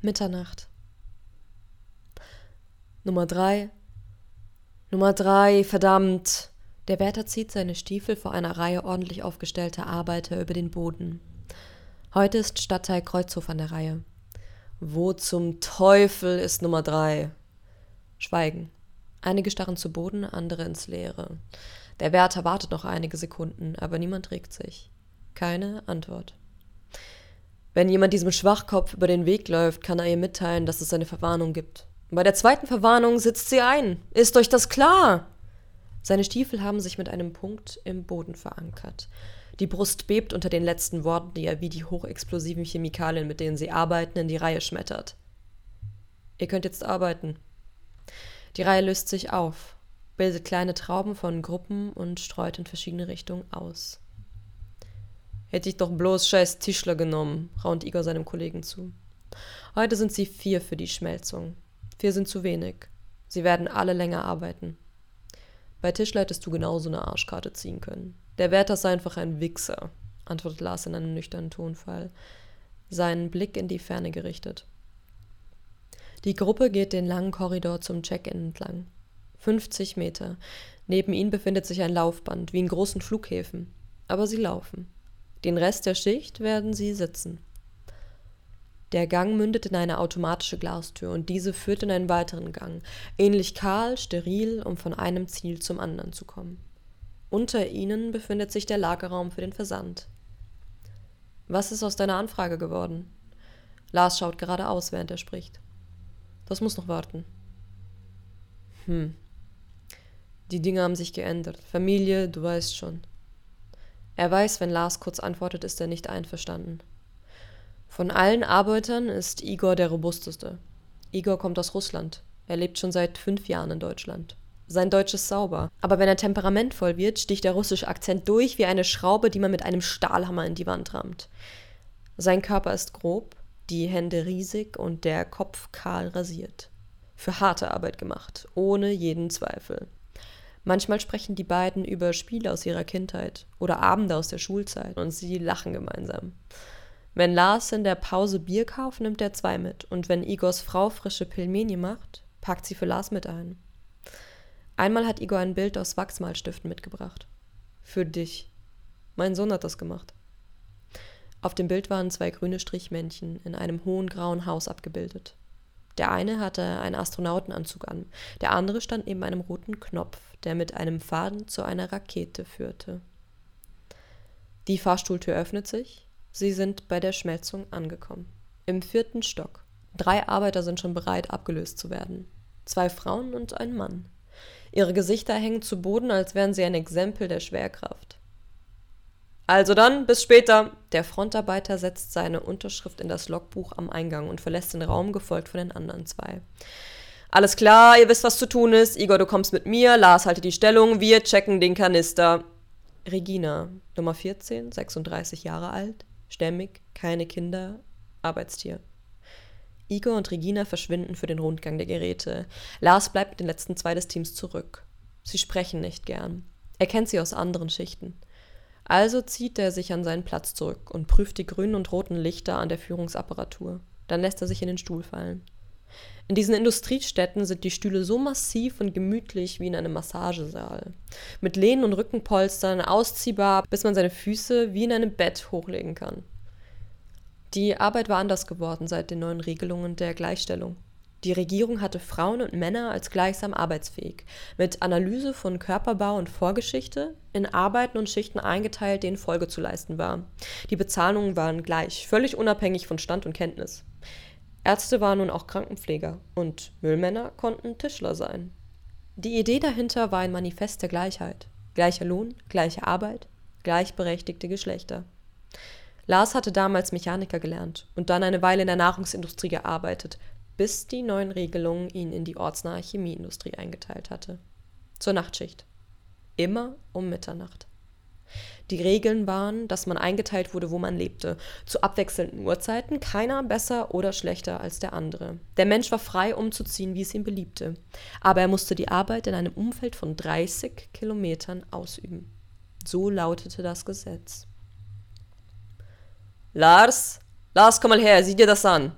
Mitternacht. Nummer drei. Nummer drei, verdammt. Der Wärter zieht seine Stiefel vor einer Reihe ordentlich aufgestellter Arbeiter über den Boden. Heute ist Stadtteil Kreuzhof an der Reihe. Wo zum Teufel ist Nummer drei? Schweigen. Einige starren zu Boden, andere ins Leere. Der Wärter wartet noch einige Sekunden, aber niemand regt sich. Keine Antwort. Wenn jemand diesem Schwachkopf über den Weg läuft, kann er ihr mitteilen, dass es eine Verwarnung gibt. Bei der zweiten Verwarnung sitzt sie ein. Ist euch das klar? Seine Stiefel haben sich mit einem Punkt im Boden verankert. Die Brust bebt unter den letzten Worten, die er wie die hochexplosiven Chemikalien, mit denen sie arbeiten, in die Reihe schmettert. Ihr könnt jetzt arbeiten. Die Reihe löst sich auf, bildet kleine Trauben von Gruppen und streut in verschiedene Richtungen aus. Hätte ich doch bloß scheiß Tischler genommen, raunt Igor seinem Kollegen zu. Heute sind sie vier für die Schmelzung. Vier sind zu wenig. Sie werden alle länger arbeiten. Bei Tischler hättest du genauso eine Arschkarte ziehen können. Der Wärter ist einfach ein Wichser, antwortet Lars in einem nüchternen Tonfall, seinen Blick in die Ferne gerichtet. Die Gruppe geht den langen Korridor zum Check-in entlang. 50 Meter. Neben ihnen befindet sich ein Laufband, wie in großen Flughäfen. Aber sie laufen. Den Rest der Schicht werden sie sitzen. Der Gang mündet in eine automatische Glastür und diese führt in einen weiteren Gang, ähnlich kahl, steril, um von einem Ziel zum anderen zu kommen. Unter ihnen befindet sich der Lagerraum für den Versand. Was ist aus deiner Anfrage geworden? Lars schaut geradeaus, während er spricht. Das muss noch warten. Hm. Die Dinge haben sich geändert. Familie, du weißt schon. Er weiß, wenn Lars kurz antwortet, ist er nicht einverstanden. Von allen Arbeitern ist Igor der robusteste. Igor kommt aus Russland. Er lebt schon seit fünf Jahren in Deutschland. Sein Deutsch ist sauber. Aber wenn er temperamentvoll wird, sticht der russische Akzent durch wie eine Schraube, die man mit einem Stahlhammer in die Wand rammt. Sein Körper ist grob, die Hände riesig und der Kopf kahl rasiert. Für harte Arbeit gemacht, ohne jeden Zweifel. Manchmal sprechen die beiden über Spiele aus ihrer Kindheit oder Abende aus der Schulzeit und sie lachen gemeinsam. Wenn Lars in der Pause Bier kauft, nimmt er zwei mit. Und wenn Igors Frau frische Pilmeni macht, packt sie für Lars mit ein. Einmal hat Igor ein Bild aus Wachsmalstiften mitgebracht. Für dich. Mein Sohn hat das gemacht. Auf dem Bild waren zwei grüne Strichmännchen in einem hohen grauen Haus abgebildet. Der eine hatte einen Astronautenanzug an, der andere stand neben einem roten Knopf, der mit einem Faden zu einer Rakete führte. Die Fahrstuhltür öffnet sich, Sie sind bei der Schmelzung angekommen. Im vierten Stock. Drei Arbeiter sind schon bereit, abgelöst zu werden. Zwei Frauen und ein Mann. Ihre Gesichter hängen zu Boden, als wären sie ein Exempel der Schwerkraft. Also dann, bis später. Der Frontarbeiter setzt seine Unterschrift in das Logbuch am Eingang und verlässt den Raum, gefolgt von den anderen zwei. Alles klar, ihr wisst, was zu tun ist. Igor, du kommst mit mir. Lars, halte die Stellung. Wir checken den Kanister. Regina, Nummer 14, 36 Jahre alt, stämmig, keine Kinder, Arbeitstier. Igor und Regina verschwinden für den Rundgang der Geräte. Lars bleibt mit den letzten zwei des Teams zurück. Sie sprechen nicht gern. Er kennt sie aus anderen Schichten. Also zieht er sich an seinen Platz zurück und prüft die grünen und roten Lichter an der Führungsapparatur. Dann lässt er sich in den Stuhl fallen. In diesen Industriestädten sind die Stühle so massiv und gemütlich wie in einem Massagesaal. Mit Lehnen und Rückenpolstern ausziehbar, bis man seine Füße wie in einem Bett hochlegen kann. Die Arbeit war anders geworden seit den neuen Regelungen der Gleichstellung. Die Regierung hatte Frauen und Männer als gleichsam arbeitsfähig, mit Analyse von Körperbau und Vorgeschichte, in Arbeiten und Schichten eingeteilt, denen Folge zu leisten war. Die Bezahlungen waren gleich, völlig unabhängig von Stand und Kenntnis. Ärzte waren nun auch Krankenpfleger und Müllmänner konnten Tischler sein. Die Idee dahinter war ein Manifest der Gleichheit. Gleicher Lohn, gleiche Arbeit, gleichberechtigte Geschlechter. Lars hatte damals Mechaniker gelernt und dann eine Weile in der Nahrungsindustrie gearbeitet, bis die neuen Regelungen ihn in die ortsnahe Chemieindustrie eingeteilt hatte. Zur Nachtschicht. Immer um Mitternacht. Die Regeln waren, dass man eingeteilt wurde, wo man lebte, zu abwechselnden Uhrzeiten, keiner besser oder schlechter als der andere. Der Mensch war frei, umzuziehen, wie es ihm beliebte, aber er musste die Arbeit in einem Umfeld von 30 Kilometern ausüben. So lautete das Gesetz. Lars, Lars, komm mal her, sieh dir das an.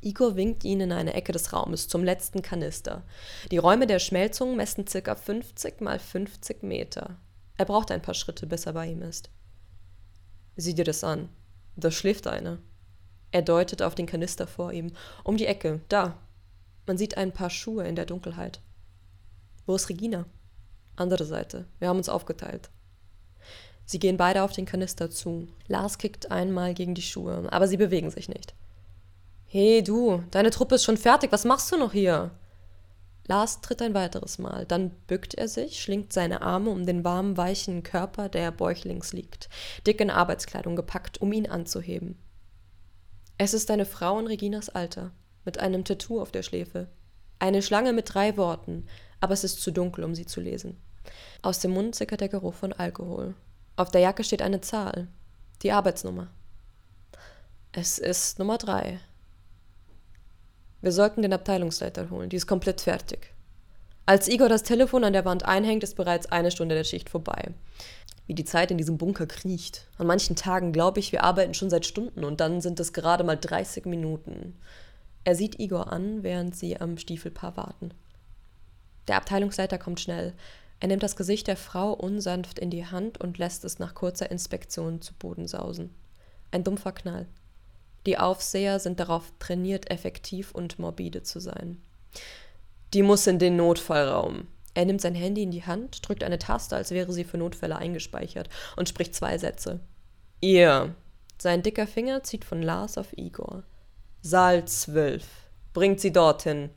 Igor winkt ihn in eine Ecke des Raumes zum letzten Kanister. Die Räume der Schmelzung messen ca. 50 mal 50 Meter. Er braucht ein paar Schritte, bis er bei ihm ist. Sieh dir das an. Da schläft einer. Er deutet auf den Kanister vor ihm. Um die Ecke, da. Man sieht ein paar Schuhe in der Dunkelheit. Wo ist Regina? Andere Seite. Wir haben uns aufgeteilt. Sie gehen beide auf den Kanister zu. Lars kickt einmal gegen die Schuhe, aber sie bewegen sich nicht. Hey du, deine Truppe ist schon fertig, was machst du noch hier? Lars tritt ein weiteres Mal, dann bückt er sich, schlingt seine Arme um den warmen, weichen Körper, der bäuchlings liegt, dick in Arbeitskleidung gepackt, um ihn anzuheben. Es ist eine Frau in Reginas Alter, mit einem Tattoo auf der Schläfe. Eine Schlange mit drei Worten, aber es ist zu dunkel, um sie zu lesen. Aus dem Mund sickert der Geruch von Alkohol. Auf der Jacke steht eine Zahl, die Arbeitsnummer. Es ist Nummer drei. Wir sollten den Abteilungsleiter holen, die ist komplett fertig. Als Igor das Telefon an der Wand einhängt, ist bereits eine Stunde der Schicht vorbei. Wie die Zeit in diesem Bunker kriecht. An manchen Tagen glaube ich, wir arbeiten schon seit Stunden und dann sind es gerade mal 30 Minuten. Er sieht Igor an, während sie am Stiefelpaar warten. Der Abteilungsleiter kommt schnell. Er nimmt das Gesicht der Frau unsanft in die Hand und lässt es nach kurzer Inspektion zu Boden sausen. Ein dumpfer Knall. Die Aufseher sind darauf trainiert, effektiv und morbide zu sein. Die muss in den Notfallraum. Er nimmt sein Handy in die Hand, drückt eine Taste, als wäre sie für Notfälle eingespeichert, und spricht zwei Sätze. Ihr. Sein dicker Finger zieht von Lars auf Igor. Saal 12. Bringt sie dorthin.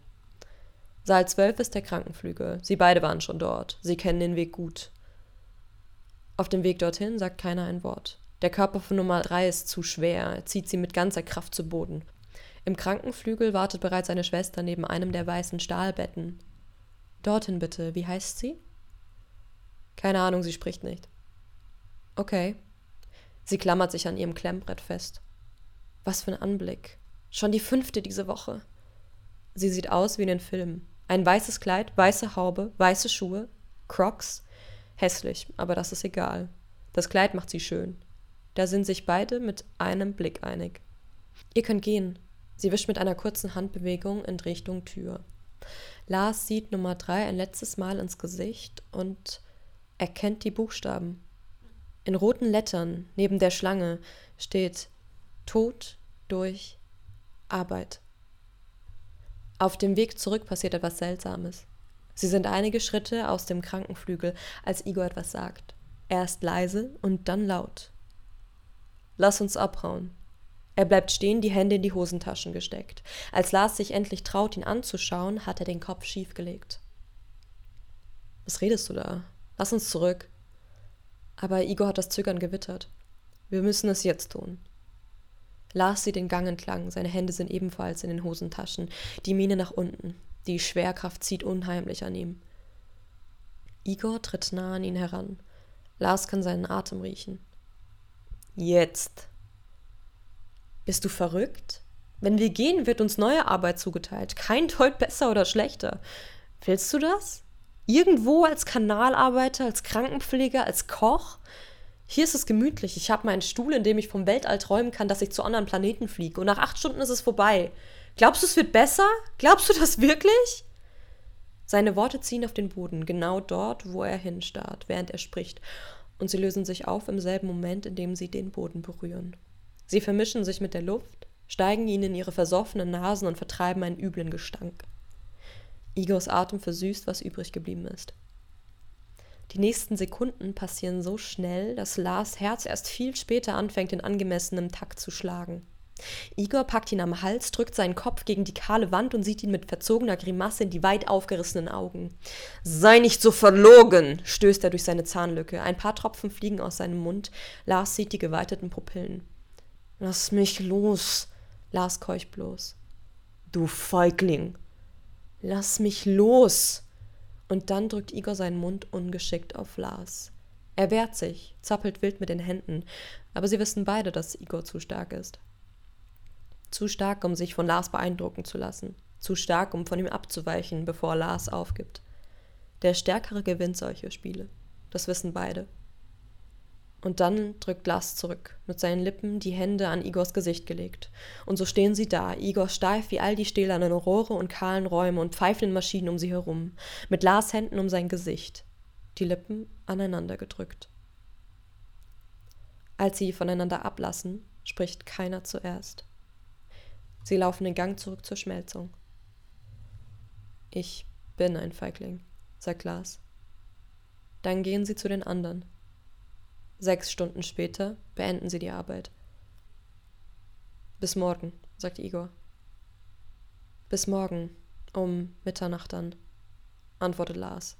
Saal 12 ist der Krankenflügel. Sie beide waren schon dort. Sie kennen den Weg gut. Auf dem Weg dorthin sagt keiner ein Wort. Der Körper von Nummer 3 ist zu schwer, er zieht sie mit ganzer Kraft zu Boden. Im Krankenflügel wartet bereits eine Schwester neben einem der weißen Stahlbetten. Dorthin bitte, wie heißt sie? Keine Ahnung, sie spricht nicht. Okay. Sie klammert sich an ihrem Klemmbrett fest. Was für ein Anblick. Schon die fünfte diese Woche. Sie sieht aus wie in den Filmen. Ein weißes Kleid, weiße Haube, weiße Schuhe, Crocs. Hässlich, aber das ist egal. Das Kleid macht sie schön. Da sind sich beide mit einem Blick einig. Ihr könnt gehen. Sie wischt mit einer kurzen Handbewegung in Richtung Tür. Lars sieht Nummer drei ein letztes Mal ins Gesicht und erkennt die Buchstaben. In roten Lettern neben der Schlange steht Tod durch Arbeit. Auf dem Weg zurück passiert etwas Seltsames. Sie sind einige Schritte aus dem Krankenflügel, als Igor etwas sagt. Erst leise und dann laut. Lass uns abhauen. Er bleibt stehen, die Hände in die Hosentaschen gesteckt. Als Lars sich endlich traut, ihn anzuschauen, hat er den Kopf schiefgelegt. Was redest du da? Lass uns zurück. Aber Igor hat das Zögern gewittert. Wir müssen es jetzt tun. Lars sieht den Gang entlang, seine Hände sind ebenfalls in den Hosentaschen, die Miene nach unten. Die Schwerkraft zieht unheimlich an ihm. Igor tritt nah an ihn heran. Lars kann seinen Atem riechen. Jetzt. Bist du verrückt? Wenn wir gehen, wird uns neue Arbeit zugeteilt. Kein Deut besser oder schlechter. Willst du das? Irgendwo als Kanalarbeiter, als Krankenpfleger, als Koch? Hier ist es gemütlich. Ich habe meinen Stuhl, in dem ich vom Weltall träumen kann, dass ich zu anderen Planeten fliege. Und nach acht Stunden ist es vorbei. Glaubst du, es wird besser? Glaubst du das wirklich? Seine Worte ziehen auf den Boden, genau dort, wo er hinstarrt, während er spricht und sie lösen sich auf im selben Moment, in dem sie den Boden berühren. Sie vermischen sich mit der Luft, steigen ihnen in ihre versoffenen Nasen und vertreiben einen üblen Gestank. Igors Atem versüßt, was übrig geblieben ist. Die nächsten Sekunden passieren so schnell, dass Lars Herz erst viel später anfängt, in angemessenem Takt zu schlagen. Igor packt ihn am Hals, drückt seinen Kopf gegen die kahle Wand und sieht ihn mit verzogener Grimasse in die weit aufgerissenen Augen. Sei nicht so verlogen, stößt er durch seine Zahnlücke. Ein paar Tropfen fliegen aus seinem Mund. Lars sieht die geweiteten Pupillen. Lass mich los. Lars keucht bloß. Du Feigling. Lass mich los. Und dann drückt Igor seinen Mund ungeschickt auf Lars. Er wehrt sich, zappelt wild mit den Händen, aber sie wissen beide, dass Igor zu stark ist. Zu stark, um sich von Lars beeindrucken zu lassen. Zu stark, um von ihm abzuweichen, bevor Lars aufgibt. Der Stärkere gewinnt solche Spiele. Das wissen beide. Und dann drückt Lars zurück, mit seinen Lippen die Hände an Igors Gesicht gelegt. Und so stehen sie da, Igor steif wie all die stählernen Rohre und kahlen Räume und pfeifenden Maschinen um sie herum, mit Lars Händen um sein Gesicht, die Lippen aneinander gedrückt. Als sie voneinander ablassen, spricht keiner zuerst. Sie laufen den Gang zurück zur Schmelzung. Ich bin ein Feigling, sagt Lars. Dann gehen sie zu den anderen. Sechs Stunden später beenden sie die Arbeit. Bis morgen, sagt Igor. Bis morgen, um Mitternacht dann, antwortet Lars.